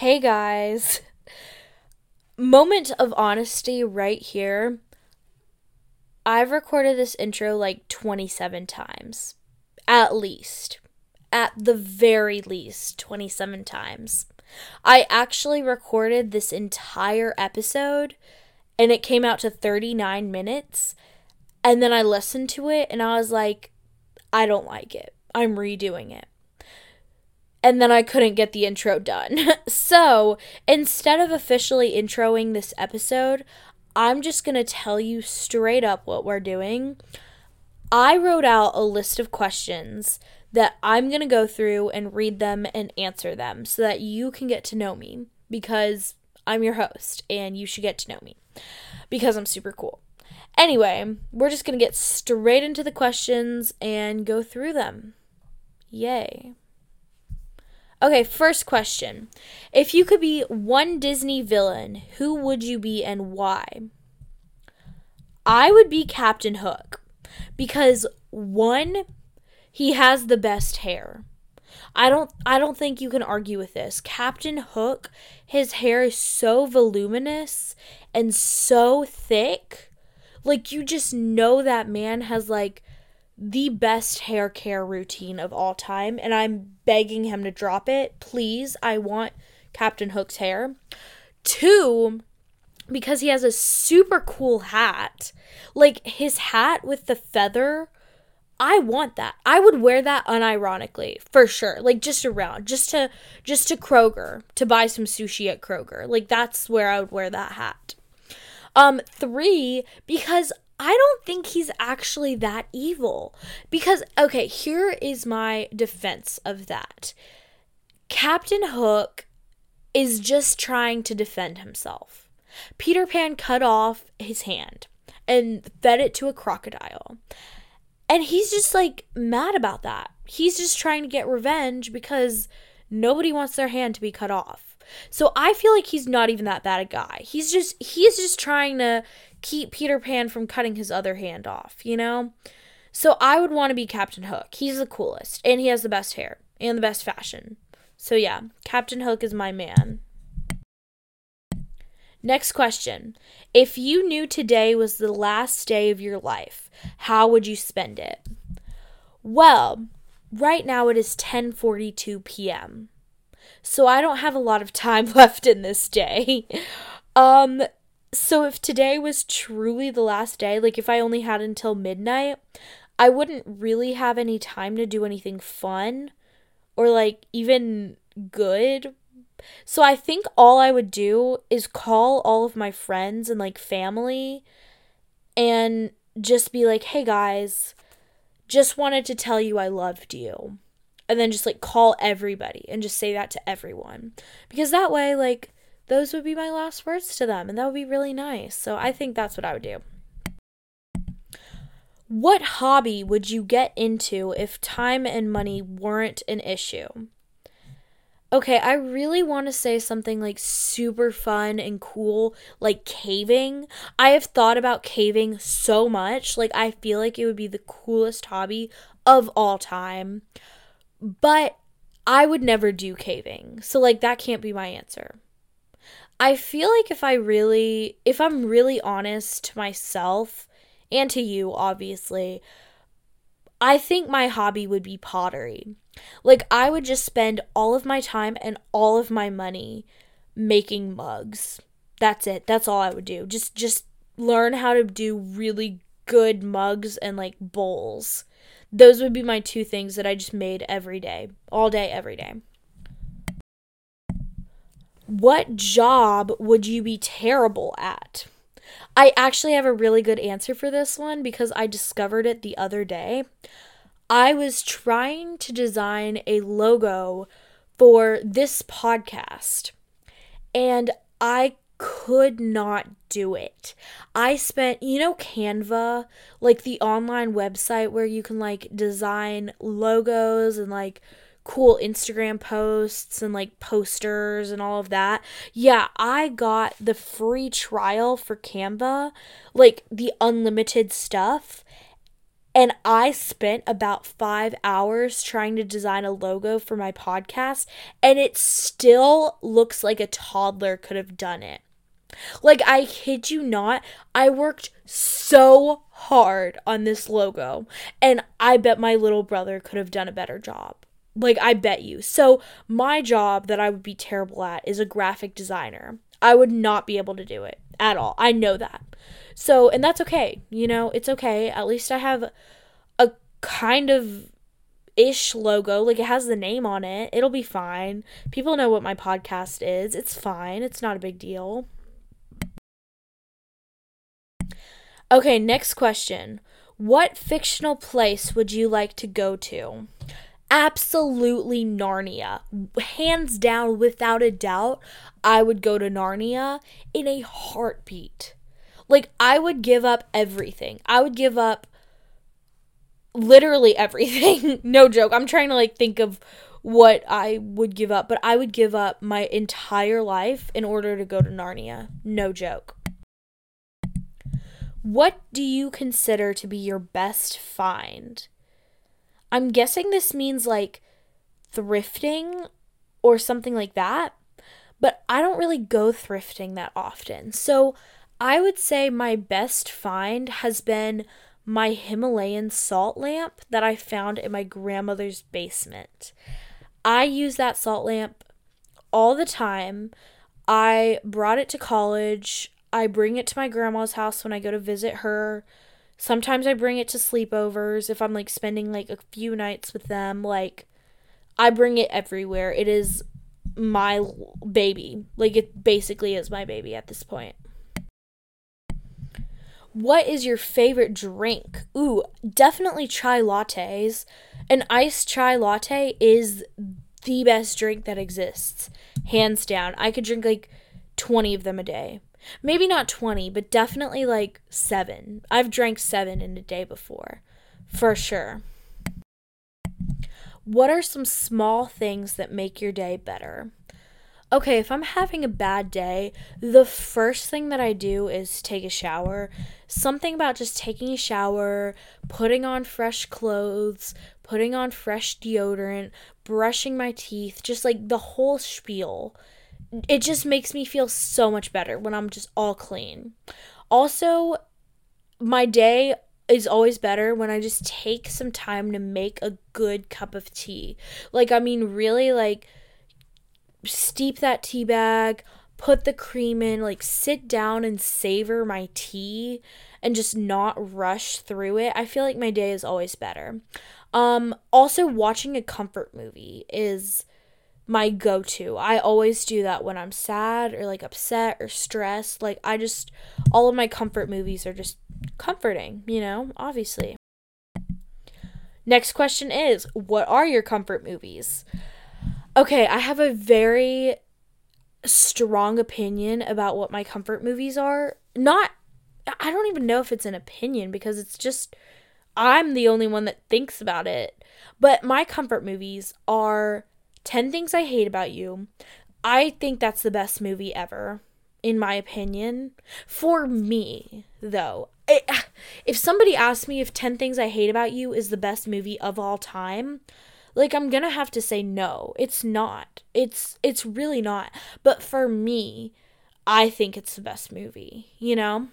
Hey guys. Moment of honesty right here. I've recorded this intro like 27 times. At least. At the very least, 27 times. I actually recorded this entire episode and it came out to 39 minutes. And then I listened to it and I was like, I don't like it. I'm redoing it and then I couldn't get the intro done. so instead of officially introing this episode, I'm just going to tell you straight up what we're doing. I wrote out a list of questions that I'm going to go through and read them and answer them so that you can get to know me because I'm your host and you should get to know me because I'm super cool. Anyway, we're just going to get straight into the questions and go through them. Yay. Okay, first question. If you could be one Disney villain, who would you be and why? I would be Captain Hook because one he has the best hair. I don't I don't think you can argue with this. Captain Hook, his hair is so voluminous and so thick. Like you just know that man has like the best hair care routine of all time, and I'm begging him to drop it. Please, I want Captain Hook's hair. Two, because he has a super cool hat. Like his hat with the feather. I want that. I would wear that unironically, for sure. Like just around, just to just to Kroger to buy some sushi at Kroger. Like that's where I would wear that hat. Um 3 because I don't think he's actually that evil. Because, okay, here is my defense of that Captain Hook is just trying to defend himself. Peter Pan cut off his hand and fed it to a crocodile. And he's just like mad about that. He's just trying to get revenge because nobody wants their hand to be cut off. So I feel like he's not even that bad a guy. He's just he's just trying to keep Peter Pan from cutting his other hand off, you know? So I would want to be Captain Hook. He's the coolest and he has the best hair and the best fashion. So yeah, Captain Hook is my man. Next question. If you knew today was the last day of your life, how would you spend it? Well, right now it is 10:42 p.m. So I don't have a lot of time left in this day. Um so if today was truly the last day, like if I only had until midnight, I wouldn't really have any time to do anything fun or like even good. So I think all I would do is call all of my friends and like family and just be like, "Hey guys, just wanted to tell you I loved you." And then just like call everybody and just say that to everyone. Because that way like those would be my last words to them, and that would be really nice. So I think that's what I would do. What hobby would you get into if time and money weren't an issue? Okay, I really want to say something like super fun and cool, like caving. I have thought about caving so much. Like, I feel like it would be the coolest hobby of all time. But I would never do caving. So, like, that can't be my answer. I feel like if I really, if I'm really honest to myself and to you, obviously, I think my hobby would be pottery. Like, I would just spend all of my time and all of my money making mugs. That's it. That's all I would do. Just, just learn how to do really good mugs and like bowls. Those would be my two things that I just made every day, all day, every day. What job would you be terrible at? I actually have a really good answer for this one because I discovered it the other day. I was trying to design a logo for this podcast and I could not do it. I spent, you know, Canva, like the online website where you can like design logos and like cool Instagram posts and like posters and all of that. Yeah, I got the free trial for Canva, like the unlimited stuff. And I spent about five hours trying to design a logo for my podcast, and it still looks like a toddler could have done it. Like, I kid you not, I worked so hard on this logo, and I bet my little brother could have done a better job. Like, I bet you. So, my job that I would be terrible at is a graphic designer. I would not be able to do it at all. I know that. So, and that's okay. You know, it's okay. At least I have a kind of ish logo. Like, it has the name on it. It'll be fine. People know what my podcast is. It's fine. It's not a big deal. Okay, next question. What fictional place would you like to go to? Absolutely Narnia. Hands down, without a doubt, I would go to Narnia in a heartbeat. Like, I would give up everything. I would give up literally everything. no joke. I'm trying to, like, think of what I would give up, but I would give up my entire life in order to go to Narnia. No joke. What do you consider to be your best find? I'm guessing this means like thrifting or something like that, but I don't really go thrifting that often. So I would say my best find has been my Himalayan salt lamp that I found in my grandmother's basement. I use that salt lamp all the time. I brought it to college. I bring it to my grandma's house when I go to visit her. Sometimes I bring it to sleepovers if I'm like spending like a few nights with them. Like, I bring it everywhere. It is my baby. Like, it basically is my baby at this point. What is your favorite drink? Ooh, definitely chai lattes. An iced chai latte is the best drink that exists. Hands down. I could drink like 20 of them a day. Maybe not 20, but definitely like seven. I've drank seven in a day before, for sure. What are some small things that make your day better? Okay, if I'm having a bad day, the first thing that I do is take a shower. Something about just taking a shower, putting on fresh clothes, putting on fresh deodorant, brushing my teeth, just like the whole spiel it just makes me feel so much better when I'm just all clean. Also, my day is always better when I just take some time to make a good cup of tea. Like, I mean, really, like, steep that tea bag, put the cream in, like, sit down and savor my tea and just not rush through it. I feel like my day is always better. Um, also, watching a comfort movie is my go to. I always do that when I'm sad or like upset or stressed. Like, I just, all of my comfort movies are just comforting, you know, obviously. Next question is What are your comfort movies? Okay, I have a very strong opinion about what my comfort movies are. Not, I don't even know if it's an opinion because it's just, I'm the only one that thinks about it. But my comfort movies are 10 Things I Hate About You. I think that's the best movie ever, in my opinion. For me, though. It, if somebody asked me if 10 Things I Hate About You is the best movie of all time, like I'm going to have to say no. It's not. It's it's really not. But for me, I think it's the best movie, you know?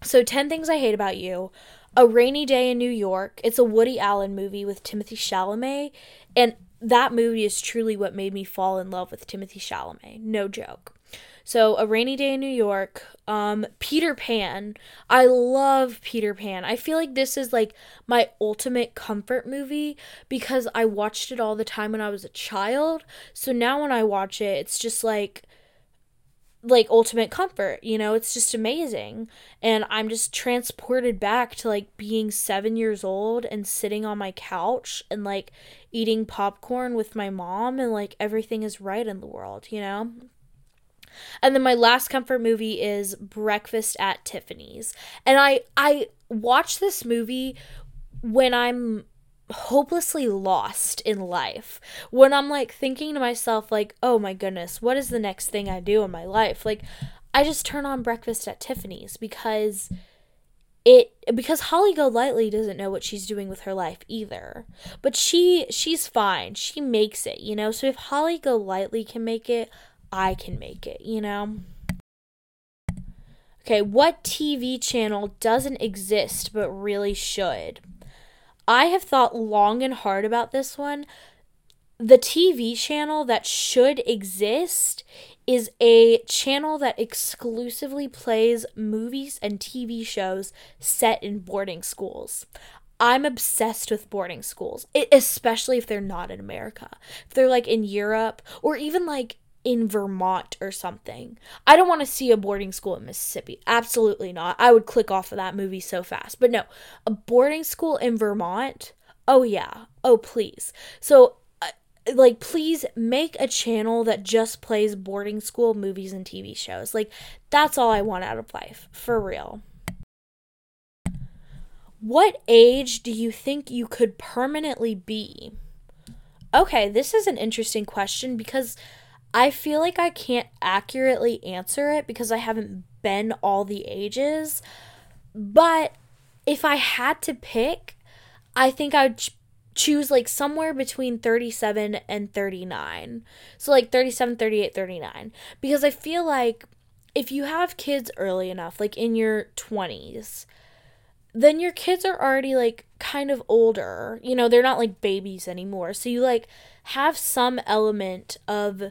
So 10 Things I Hate About You, A Rainy Day in New York. It's a Woody Allen movie with Timothée Chalamet and that movie is truly what made me fall in love with Timothée Chalamet. No joke. So, A Rainy Day in New York, um, Peter Pan. I love Peter Pan. I feel like this is like my ultimate comfort movie because I watched it all the time when I was a child. So now when I watch it, it's just like like ultimate comfort you know it's just amazing and i'm just transported back to like being 7 years old and sitting on my couch and like eating popcorn with my mom and like everything is right in the world you know? And then my last comfort movie is breakfast at tiffany's. And i i watch this movie when i'm hopelessly lost in life. When i'm like thinking to myself like oh my goodness what is the next thing i do in my life? Like i just turn on breakfast at tiffany's because it because Holly Golightly doesn't know what she's doing with her life either. But she she's fine. She makes it, you know. So if Holly Golightly can make it, I can make it, you know. Okay, what TV channel doesn't exist but really should? I have thought long and hard about this one. The TV channel that should exist is a channel that exclusively plays movies and TV shows set in boarding schools. I'm obsessed with boarding schools, especially if they're not in America. If they're like in Europe or even like in Vermont or something. I don't want to see a boarding school in Mississippi. Absolutely not. I would click off of that movie so fast. But no, a boarding school in Vermont. Oh yeah. Oh please. So like please make a channel that just plays boarding school movies and TV shows. Like that's all I want out of life, for real. What age do you think you could permanently be? Okay, this is an interesting question because I feel like I can't accurately answer it because I haven't been all the ages. But if I had to pick, I think I'd choose like somewhere between 37 and 39. So like 37, 38, 39. Because I feel like if you have kids early enough, like in your 20s, then your kids are already like kind of older. You know, they're not like babies anymore. So you like have some element of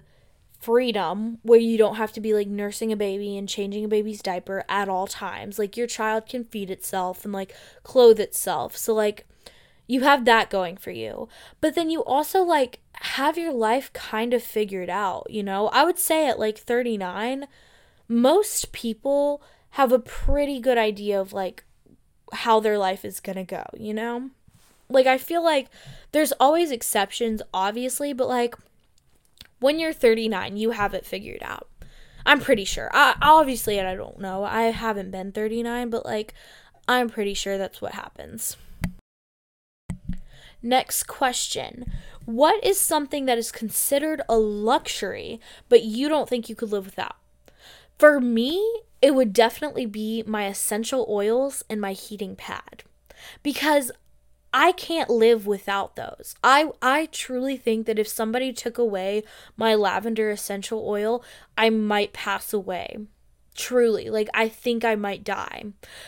freedom where you don't have to be like nursing a baby and changing a baby's diaper at all times. Like your child can feed itself and like clothe itself. So like you have that going for you. But then you also like have your life kind of figured out, you know? I would say at like 39, most people have a pretty good idea of like how their life is going to go, you know? Like I feel like there's always exceptions obviously, but like when you're 39, you have it figured out. I'm pretty sure. I obviously I don't know. I haven't been 39, but like I'm pretty sure that's what happens. Next question. What is something that is considered a luxury but you don't think you could live without? For me, it would definitely be my essential oils and my heating pad. Because I can't live without those. I I truly think that if somebody took away my lavender essential oil, I might pass away. Truly, like I think I might die.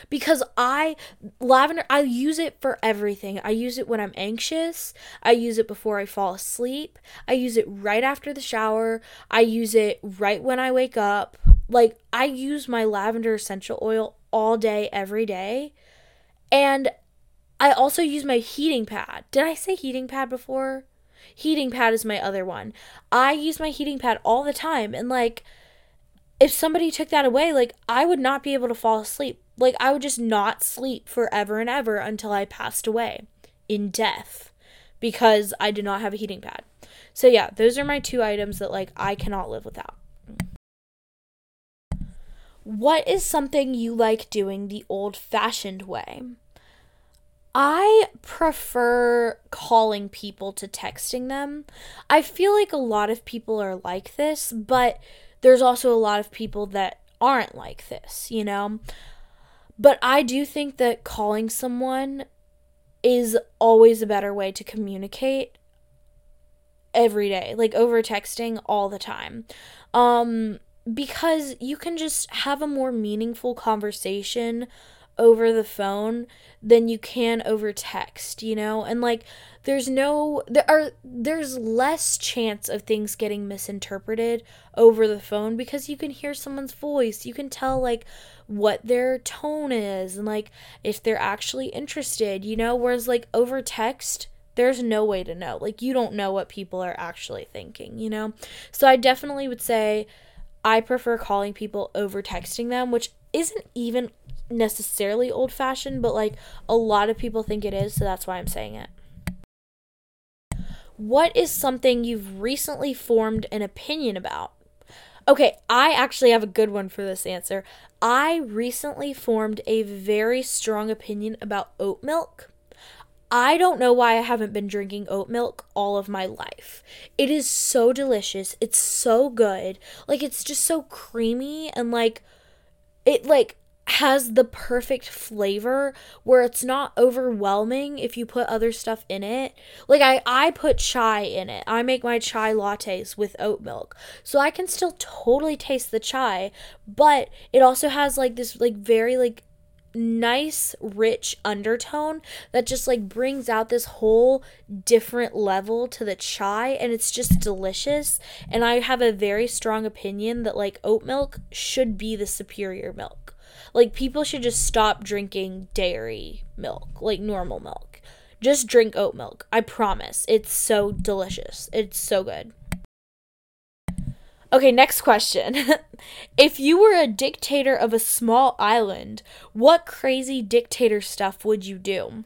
Because I lavender I use it for everything. I use it when I'm anxious, I use it before I fall asleep, I use it right after the shower, I use it right when I wake up. Like I use my lavender essential oil all day every day. And I also use my heating pad. Did I say heating pad before? Heating pad is my other one. I use my heating pad all the time and like if somebody took that away, like I would not be able to fall asleep. Like I would just not sleep forever and ever until I passed away in death because I did not have a heating pad. So yeah, those are my two items that like I cannot live without. What is something you like doing the old-fashioned way? I prefer calling people to texting them. I feel like a lot of people are like this, but there's also a lot of people that aren't like this, you know? But I do think that calling someone is always a better way to communicate every day, like over texting all the time. Um because you can just have a more meaningful conversation over the phone than you can over text, you know? And like there's no there are there's less chance of things getting misinterpreted over the phone because you can hear someone's voice. You can tell like what their tone is and like if they're actually interested, you know? Whereas like over text there's no way to know. Like you don't know what people are actually thinking, you know? So I definitely would say I prefer calling people over texting them, which isn't even necessarily old fashioned, but like a lot of people think it is, so that's why I'm saying it. What is something you've recently formed an opinion about? Okay, I actually have a good one for this answer. I recently formed a very strong opinion about oat milk. I don't know why I haven't been drinking oat milk all of my life. It is so delicious. It's so good. Like it's just so creamy and like it like has the perfect flavor where it's not overwhelming if you put other stuff in it. Like I I put chai in it. I make my chai lattes with oat milk. So I can still totally taste the chai, but it also has like this like very like nice rich undertone that just like brings out this whole different level to the chai and it's just delicious and I have a very strong opinion that like oat milk should be the superior milk like people should just stop drinking dairy milk, like normal milk. Just drink oat milk. I promise. It's so delicious. It's so good. Okay, next question. if you were a dictator of a small island, what crazy dictator stuff would you do?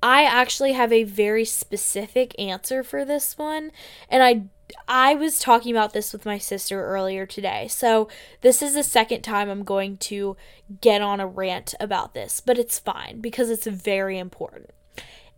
I actually have a very specific answer for this one, and I I was talking about this with my sister earlier today. So, this is the second time I'm going to get on a rant about this, but it's fine because it's very important.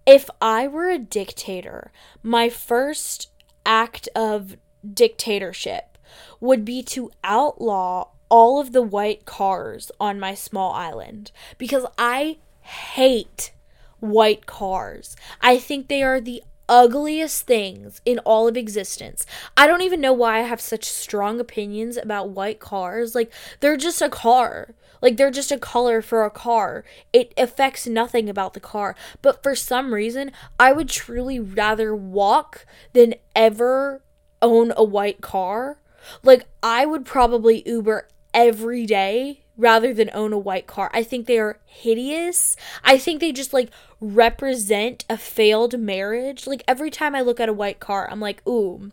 If I were a dictator, my first act of dictatorship would be to outlaw all of the white cars on my small island because I hate white cars. I think they are the ugliest things in all of existence. I don't even know why I have such strong opinions about white cars. Like, they're just a car. Like, they're just a color for a car. It affects nothing about the car. But for some reason, I would truly rather walk than ever own a white car. Like, I would probably Uber every day rather than own a white car. I think they are hideous. I think they just like represent a failed marriage. Like every time I look at a white car, I'm like, "Ooh,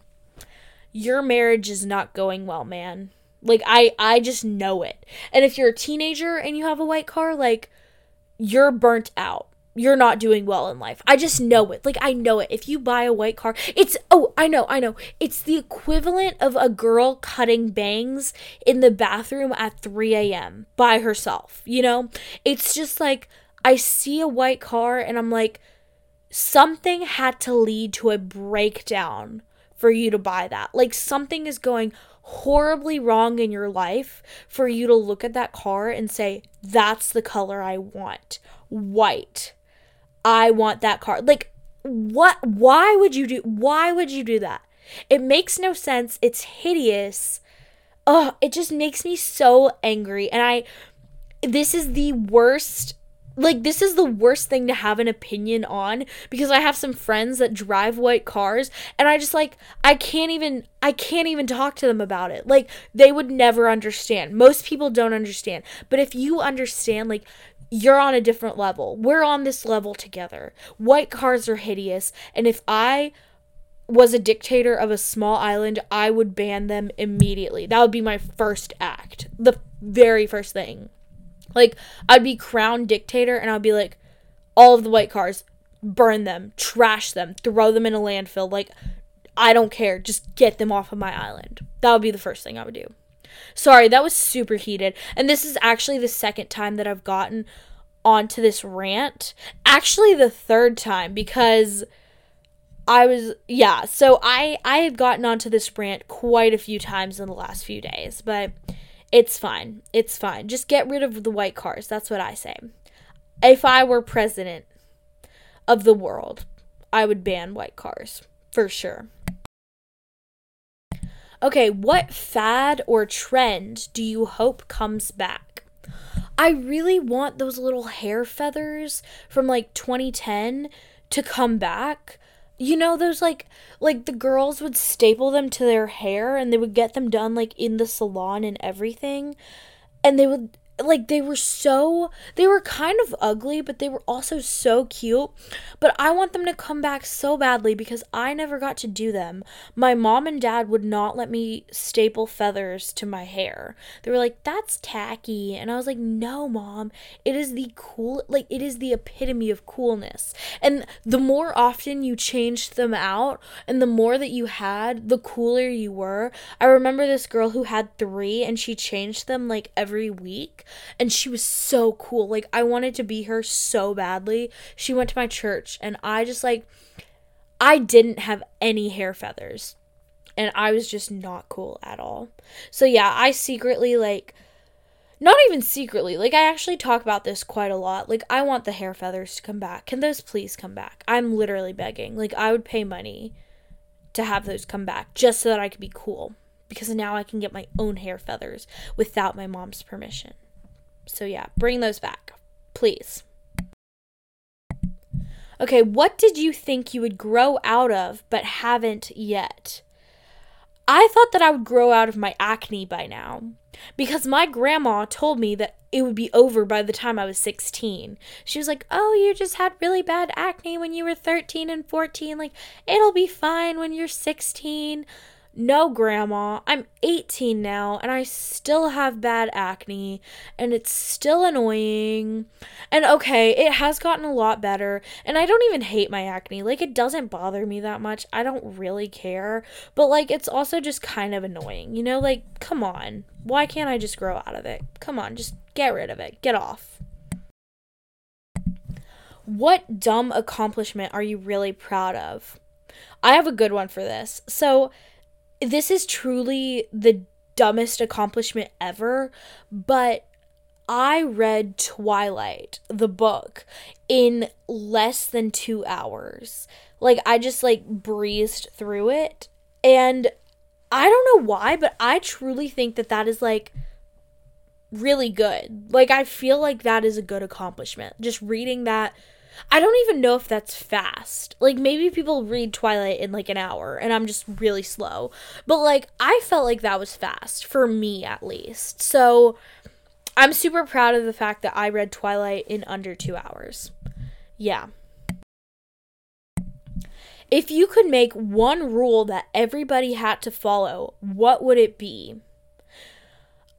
your marriage is not going well, man." Like I I just know it. And if you're a teenager and you have a white car, like you're burnt out you're not doing well in life. I just know it. Like I know it. If you buy a white car, it's oh, I know, I know. It's the equivalent of a girl cutting bangs in the bathroom at 3 a.m. by herself. You know? It's just like I see a white car and I'm like, something had to lead to a breakdown for you to buy that. Like something is going horribly wrong in your life for you to look at that car and say, that's the color I want. White I want that car. Like what why would you do why would you do that? It makes no sense. It's hideous. Oh, it just makes me so angry and I this is the worst like this is the worst thing to have an opinion on because I have some friends that drive white cars and I just like I can't even I can't even talk to them about it. Like they would never understand. Most people don't understand. But if you understand like you're on a different level. We're on this level together. White cars are hideous, and if I was a dictator of a small island, I would ban them immediately. That would be my first act. The very first thing. Like, I'd be crowned dictator and I'd be like, all of the white cars, burn them, trash them, throw them in a landfill. Like, I don't care. Just get them off of my island. That would be the first thing I would do. Sorry, that was super heated. And this is actually the second time that I've gotten onto this rant. Actually, the third time because I was yeah, so I I have gotten onto this rant quite a few times in the last few days, but it's fine. It's fine. Just get rid of the white cars. That's what I say. If I were president of the world, I would ban white cars for sure. Okay, what fad or trend do you hope comes back? I really want those little hair feathers from like 2010 to come back. You know those like like the girls would staple them to their hair and they would get them done like in the salon and everything. And they would like they were so they were kind of ugly but they were also so cute. But i want them to come back so badly because i never got to do them. My mom and dad would not let me staple feathers to my hair. They were like that's tacky. And i was like no mom. It is the cool like it is the epitome of coolness. And the more often you changed them out and the more that you had the cooler you were. I remember this girl who had 3 and she changed them like every week and she was so cool. Like I wanted to be her so badly. She went to my church and I just like I didn't have any hair feathers. And I was just not cool at all. So yeah, I secretly like not even secretly. Like I actually talk about this quite a lot. Like I want the hair feathers to come back. Can those please come back? I'm literally begging. Like I would pay money to have those come back just so that I could be cool because now I can get my own hair feathers without my mom's permission. So yeah, bring those back. Please. Okay, what did you think you would grow out of but haven't yet? I thought that I would grow out of my acne by now because my grandma told me that it would be over by the time I was 16. She was like, Oh, you just had really bad acne when you were 13 and 14. Like, it'll be fine when you're 16. No, grandma, I'm 18 now and I still have bad acne and it's still annoying. And okay, it has gotten a lot better and I don't even hate my acne. Like, it doesn't bother me that much. I don't really care. But, like, it's also just kind of annoying. You know, like, come on. Why can't I just grow out of it? Come on, just get rid of it. Get off. What dumb accomplishment are you really proud of? I have a good one for this. So, this is truly the dumbest accomplishment ever, but I read Twilight, the book, in less than two hours. Like, I just like breezed through it. And I don't know why, but I truly think that that is like really good. Like, I feel like that is a good accomplishment. Just reading that I don't even know if that's fast. Like maybe people read Twilight in like an hour and I'm just really slow. But like I felt like that was fast for me at least. So I'm super proud of the fact that I read Twilight in under 2 hours. Yeah. If you could make one rule that everybody had to follow, what would it be?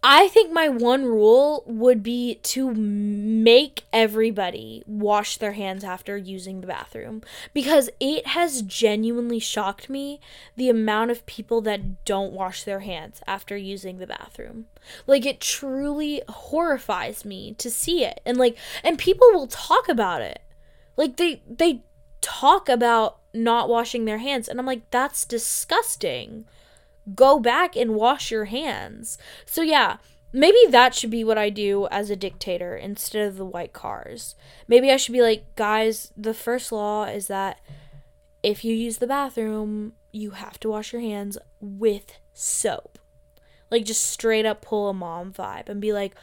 I think my one rule would be to make everybody wash their hands after using the bathroom because it has genuinely shocked me the amount of people that don't wash their hands after using the bathroom. Like it truly horrifies me to see it. And like and people will talk about it. Like they they talk about not washing their hands and I'm like that's disgusting go back and wash your hands. So yeah, maybe that should be what I do as a dictator instead of the white cars. Maybe I should be like, guys, the first law is that if you use the bathroom, you have to wash your hands with soap. Like just straight up pull a mom vibe and be like,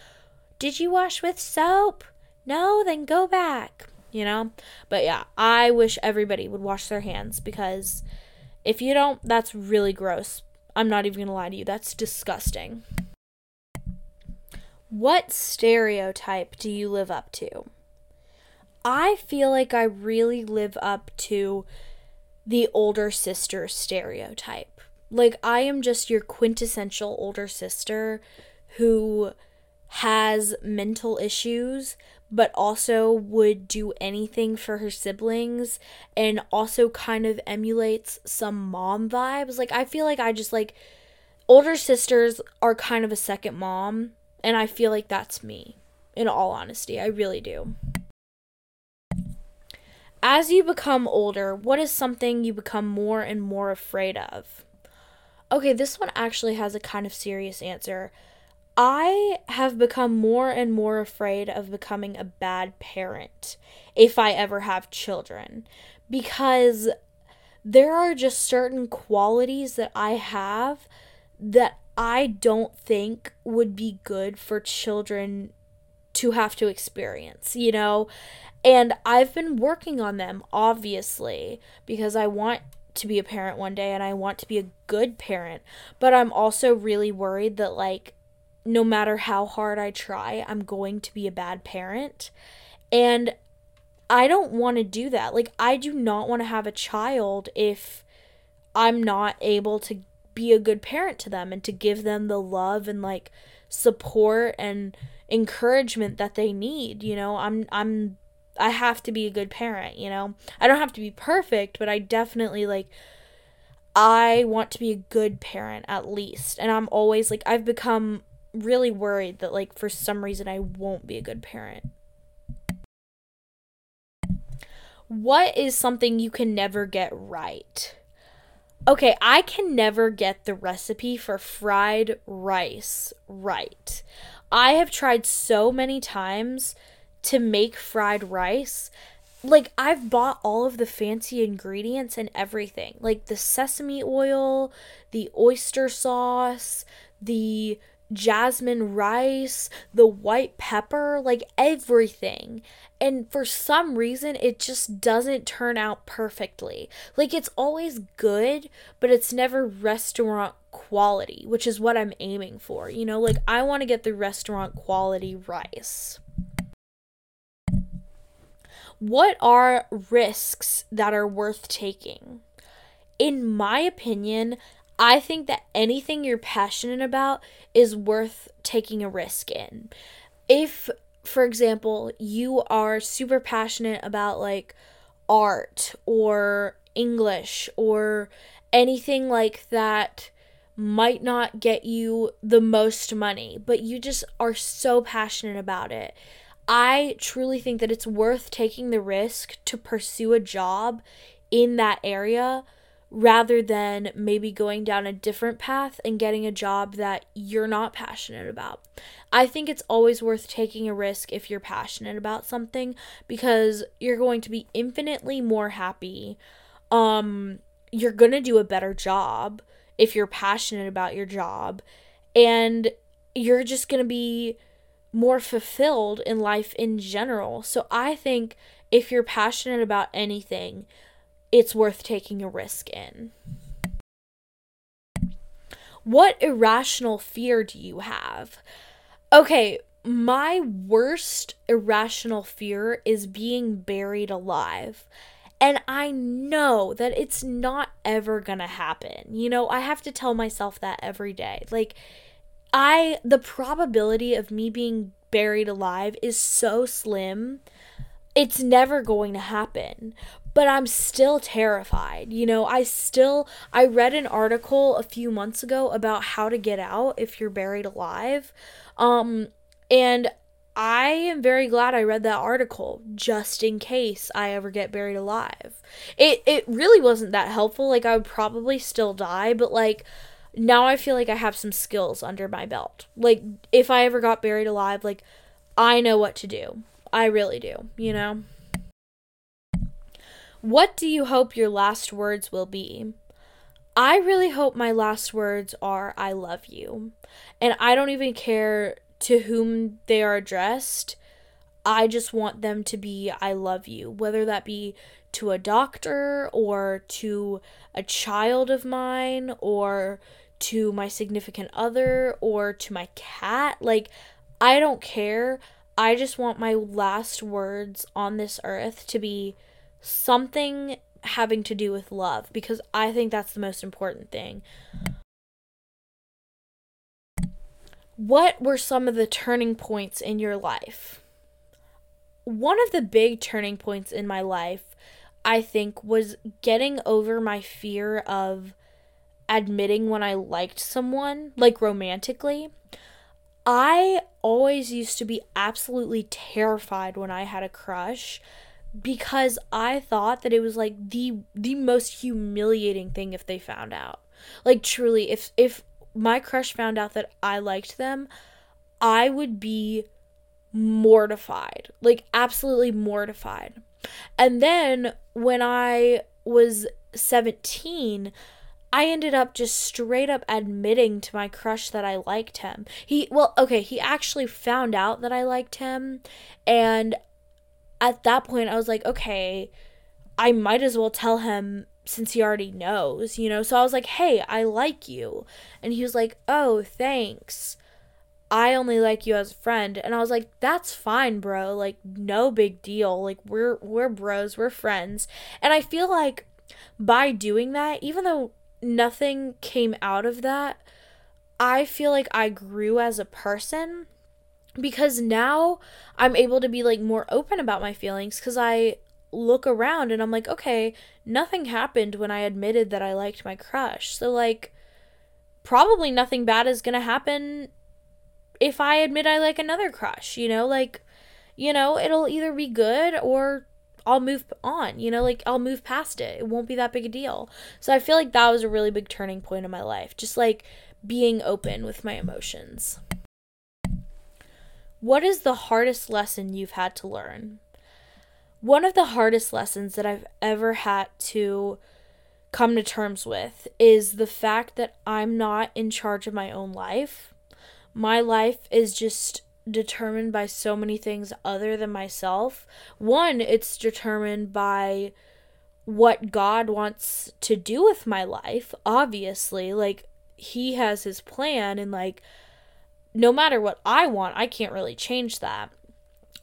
"Did you wash with soap?" No, then go back. You know? But yeah, I wish everybody would wash their hands because if you don't, that's really gross. I'm not even going to lie to you. That's disgusting. What stereotype do you live up to? I feel like I really live up to the older sister stereotype. Like, I am just your quintessential older sister who has mental issues, but also would do anything for her siblings and also kind of emulates some mom vibes. Like I feel like I just like older sisters are kind of a second mom and I feel like that's me. In all honesty, I really do. As you become older, what is something you become more and more afraid of? Okay, this one actually has a kind of serious answer. I have become more and more afraid of becoming a bad parent if I ever have children because there are just certain qualities that I have that I don't think would be good for children to have to experience, you know? And I've been working on them, obviously, because I want to be a parent one day and I want to be a good parent. But I'm also really worried that, like, no matter how hard I try, I'm going to be a bad parent. And I don't want to do that. Like, I do not want to have a child if I'm not able to be a good parent to them and to give them the love and like support and encouragement that they need. You know, I'm, I'm, I have to be a good parent, you know? I don't have to be perfect, but I definitely like, I want to be a good parent at least. And I'm always like, I've become really worried that like for some reason I won't be a good parent. What is something you can never get right? Okay, I can never get the recipe for fried rice right. I have tried so many times to make fried rice. Like, I've bought all of the fancy ingredients and everything like the sesame oil, the oyster sauce, the jasmine rice, the white pepper, like everything. And for some reason, it just doesn't turn out perfectly. Like it's always good, but it's never restaurant quality, which is what I'm aiming for. You know, like I want to get the restaurant quality rice. What are risks that are worth taking? In my opinion, I think that anything you're passionate about is worth taking a risk in. If, for example, you are super passionate about like art or English or anything like that might not get you the most money, but you just are so passionate about it. I truly think that it's worth taking the risk to pursue a job in that area rather than maybe going down a different path and getting a job that you're not passionate about. I think it's always worth taking a risk if you're passionate about something because you're going to be infinitely more happy. Um you're going to do a better job if you're passionate about your job and you're just going to be more fulfilled in life in general. So I think if you're passionate about anything, it's worth taking a risk in. What irrational fear do you have? Okay, my worst irrational fear is being buried alive. And I know that it's not ever gonna happen. You know, I have to tell myself that every day. Like, I, the probability of me being buried alive is so slim, it's never going to happen but I'm still terrified. You know, I still I read an article a few months ago about how to get out if you're buried alive. Um and I am very glad I read that article just in case I ever get buried alive. It it really wasn't that helpful. Like I would probably still die, but like now I feel like I have some skills under my belt. Like if I ever got buried alive, like I know what to do. I really do, you know? What do you hope your last words will be? I really hope my last words are I love you. And I don't even care to whom they are addressed. I just want them to be I love you, whether that be to a doctor or to a child of mine or to my significant other or to my cat. Like, I don't care. I just want my last words on this earth to be something having to do with love because I think that's the most important thing. What were some of the turning points in your life? One of the big turning points in my life, I think, was getting over my fear of admitting when I liked someone, like romantically. I always used to be absolutely terrified when I had a crush because I thought that it was like the the most humiliating thing if they found out. Like truly if if my crush found out that I liked them, I would be mortified. Like absolutely mortified. And then when I was 17, I ended up just straight up admitting to my crush that I liked him. He, well, okay, he actually found out that I liked him, and at that point, I was like, okay, I might as well tell him since he already knows, you know? So I was like, hey, I like you. And he was like, oh, thanks. I only like you as a friend. And I was like, that's fine, bro. Like, no big deal. Like, we're, we're bros, we're friends. And I feel like by doing that, even though nothing came out of that, I feel like I grew as a person because now I'm able to be like more open about my feelings because I look around and I'm like, okay, nothing happened when I admitted that I liked my crush. So, like, probably nothing bad is gonna happen if I admit I like another crush, you know? Like, you know, it'll either be good or I'll move on, you know, like I'll move past it. It won't be that big a deal. So I feel like that was a really big turning point in my life. Just like being open with my emotions. What is the hardest lesson you've had to learn? One of the hardest lessons that I've ever had to come to terms with is the fact that I'm not in charge of my own life. My life is just determined by so many things other than myself. One, it's determined by what God wants to do with my life, obviously. Like, He has His plan, and like, no matter what I want, I can't really change that.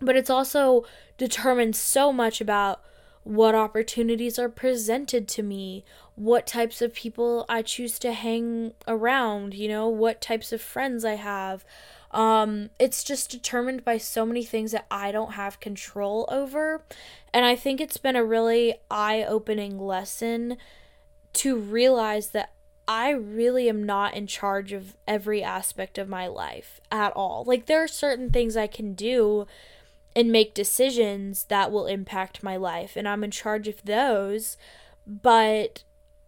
But it's also determined so much about what opportunities are presented to me, what types of people I choose to hang around, you know, what types of friends I have. Um, it's just determined by so many things that I don't have control over. And I think it's been a really eye opening lesson to realize that I really am not in charge of every aspect of my life at all. Like, there are certain things I can do and make decisions that will impact my life, and I'm in charge of those, but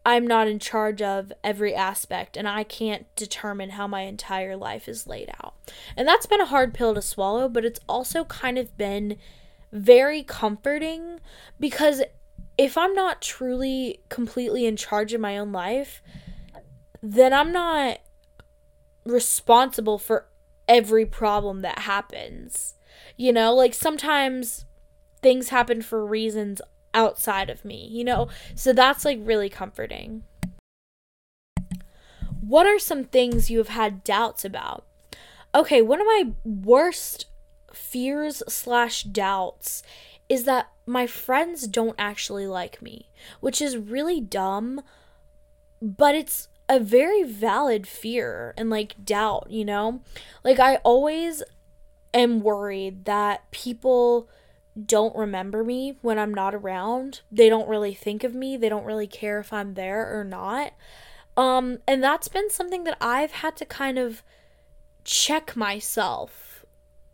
I'm not in charge of every aspect and I can't determine how my entire life is laid out. And that's been a hard pill to swallow, but it's also kind of been very comforting because if I'm not truly completely in charge of my own life, then I'm not responsible for every problem that happens. You know, like sometimes things happen for reasons outside of me, you know? So that's like really comforting. What are some things you have had doubts about? Okay, one of my worst fears slash doubts is that my friends don't actually like me, which is really dumb, but it's a very valid fear and like doubt, you know? Like, I always am worried that people don't remember me when I'm not around. They don't really think of me. They don't really care if I'm there or not. Um and that's been something that I've had to kind of check myself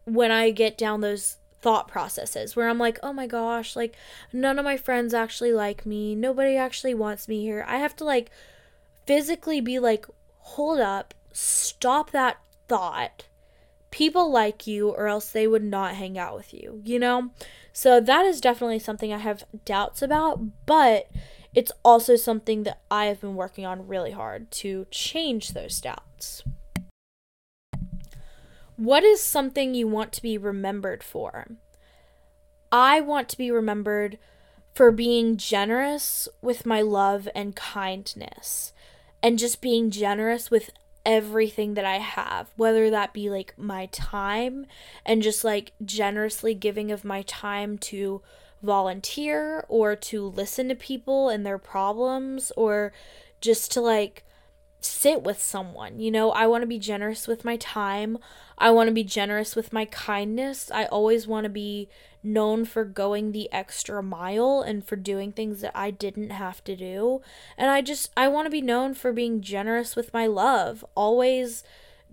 when I get down those thought processes where I'm like, "Oh my gosh, like none of my friends actually like me. Nobody actually wants me here." I have to like physically be like, "Hold up. Stop that thought." people like you or else they would not hang out with you, you know? So that is definitely something I have doubts about, but it's also something that I have been working on really hard to change those doubts. What is something you want to be remembered for? I want to be remembered for being generous with my love and kindness and just being generous with everything that I have, whether that be like my time and just like generously giving of my time to volunteer or to listen to people and their problems or just to like sit with someone. You know, I want to be generous with my time. I want to be generous with my kindness. I always want to be known for going the extra mile and for doing things that I didn't have to do. And I just I want to be known for being generous with my love, always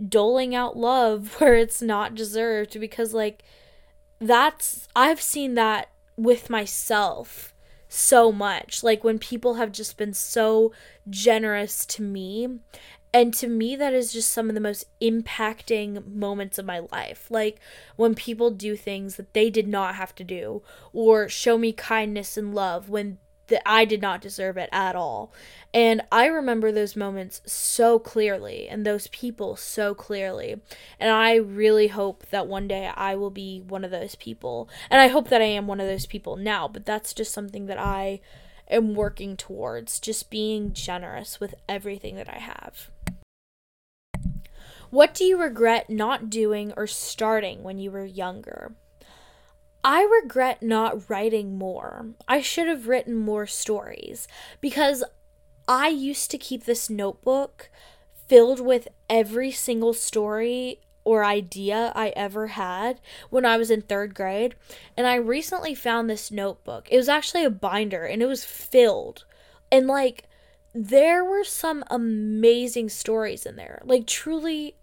doling out love where it's not deserved because like that's I've seen that with myself so much. Like when people have just been so generous to me and to me, that is just some of the most impacting moments of my life. Like when people do things that they did not have to do, or show me kindness and love when that I did not deserve it at all. And I remember those moments so clearly and those people so clearly. And I really hope that one day I will be one of those people. And I hope that I am one of those people now, but that's just something that I am working towards, just being generous with everything that I have. What do you regret not doing or starting when you were younger? I regret not writing more. I should have written more stories because I used to keep this notebook filled with every single story or idea I ever had when I was in third grade. And I recently found this notebook. It was actually a binder and it was filled. And like, there were some amazing stories in there. Like, truly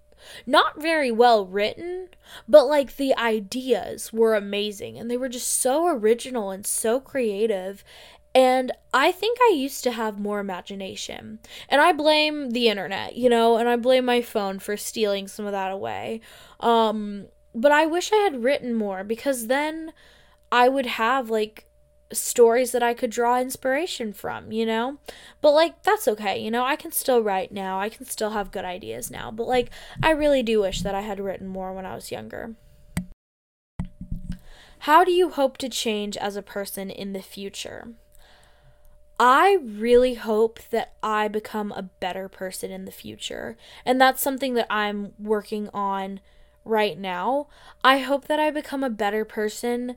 Not very well written, but like the ideas were amazing and they were just so original and so creative. And I think I used to have more imagination. And I blame the internet, you know, and I blame my phone for stealing some of that away. Um, but I wish I had written more because then I would have like stories that I could draw inspiration from, you know? But like that's okay, you know? I can still write now. I can still have good ideas now. But like I really do wish that I had written more when I was younger. How do you hope to change as a person in the future? I really hope that I become a better person in the future. And that's something that I'm working on right now. I hope that I become a better person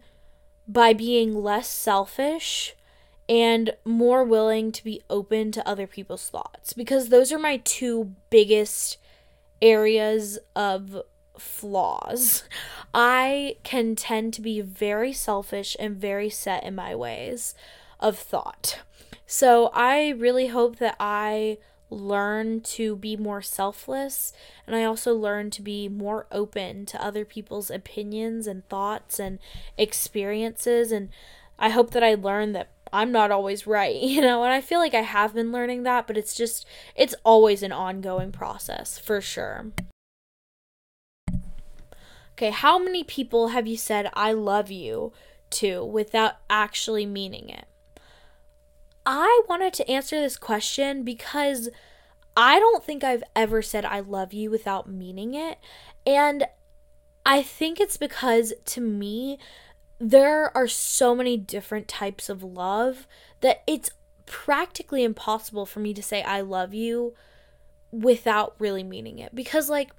by being less selfish and more willing to be open to other people's thoughts because those are my two biggest areas of flaws. I can tend to be very selfish and very set in my ways of thought. So I really hope that I learn to be more selfless and I also learn to be more open to other people's opinions and thoughts and experiences and I hope that I learn that I'm not always right, you know, and I feel like I have been learning that, but it's just it's always an ongoing process for sure. Okay, how many people have you said I love you to without actually meaning it? I wanted to answer this question because I don't think I've ever said I love you without meaning it. And I think it's because to me, there are so many different types of love that it's practically impossible for me to say I love you without really meaning it. Because, like,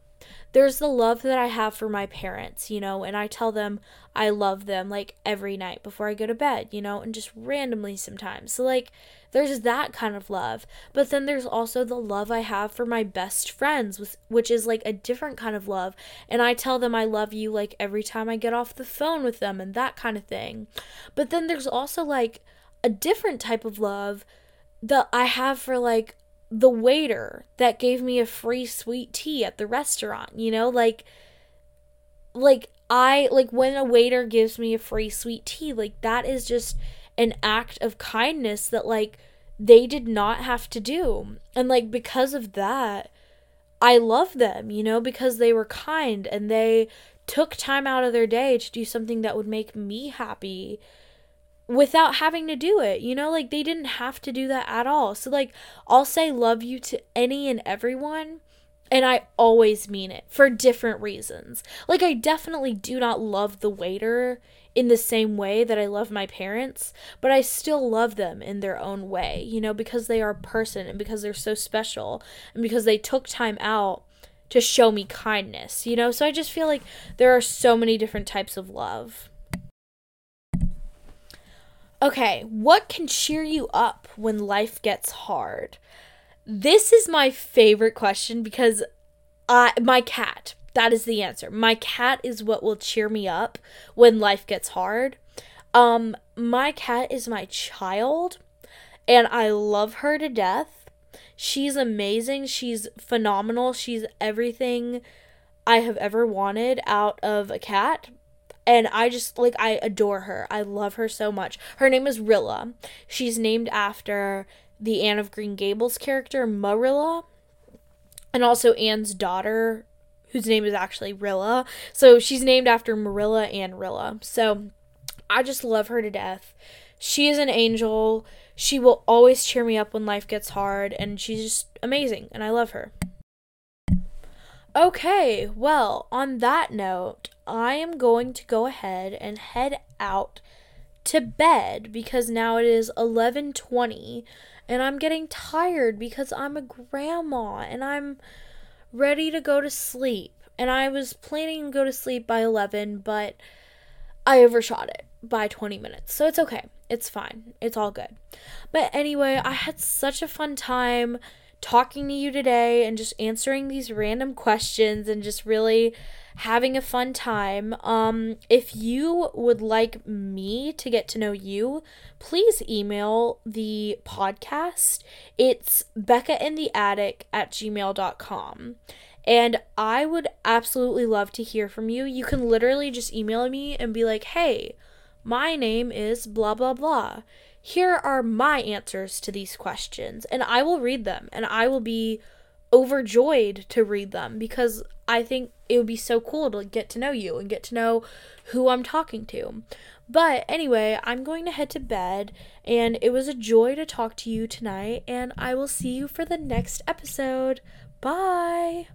there's the love that I have for my parents, you know, and I tell them I love them like every night before I go to bed, you know, and just randomly sometimes. So, like, there's that kind of love. But then there's also the love I have for my best friends, which is like a different kind of love. And I tell them I love you like every time I get off the phone with them and that kind of thing. But then there's also like a different type of love that I have for like the waiter that gave me a free sweet tea at the restaurant, you know, like like I like when a waiter gives me a free sweet tea, like that is just an act of kindness that like they did not have to do. And like because of that, I love them, you know, because they were kind and they took time out of their day to do something that would make me happy without having to do it. You know, like they didn't have to do that at all. So, like, I'll say love you to any and everyone, and I always mean it for different reasons. Like, I definitely do not love the waiter in the same way that I love my parents, but I still love them in their own way, you know, because they are a person and because they're so special and because they took time out to show me kindness, you know? So I just feel like there are so many different types of love. Okay, what can cheer you up when life gets hard? This is my favorite question because I my cat. That is the answer. My cat is what will cheer me up when life gets hard. Um my cat is my child and I love her to death. She's amazing. She's phenomenal. She's everything I have ever wanted out of a cat and I just like I adore her. I love her so much. Her name is Rilla. She's named after the Anne of Green Gables character Marilla, and also Anne's daughter, whose name is actually Rilla. So she's named after Marilla and Rilla. So I just love her to death. She is an angel. She will always cheer me up when life gets hard, and she's just amazing, and I love her. Okay, well, on that note, I am going to go ahead and head out to bed because now it is 11:20 and I'm getting tired because I'm a grandma and I'm ready to go to sleep. And I was planning to go to sleep by 11, but I overshot it by 20 minutes. So it's okay. It's fine. It's all good. But anyway, I had such a fun time talking to you today and just answering these random questions and just really having a fun time. Um, if you would like me to get to know you, please email the podcast. It's Becca in the attic at gmail.com. And I would absolutely love to hear from you. You can literally just email me and be like, hey, my name is blah, blah, blah. Here are my answers to these questions. And I will read them and I will be overjoyed to read them because I think it would be so cool to get to know you and get to know who I'm talking to. But anyway, I'm going to head to bed, and it was a joy to talk to you tonight, and I will see you for the next episode. Bye.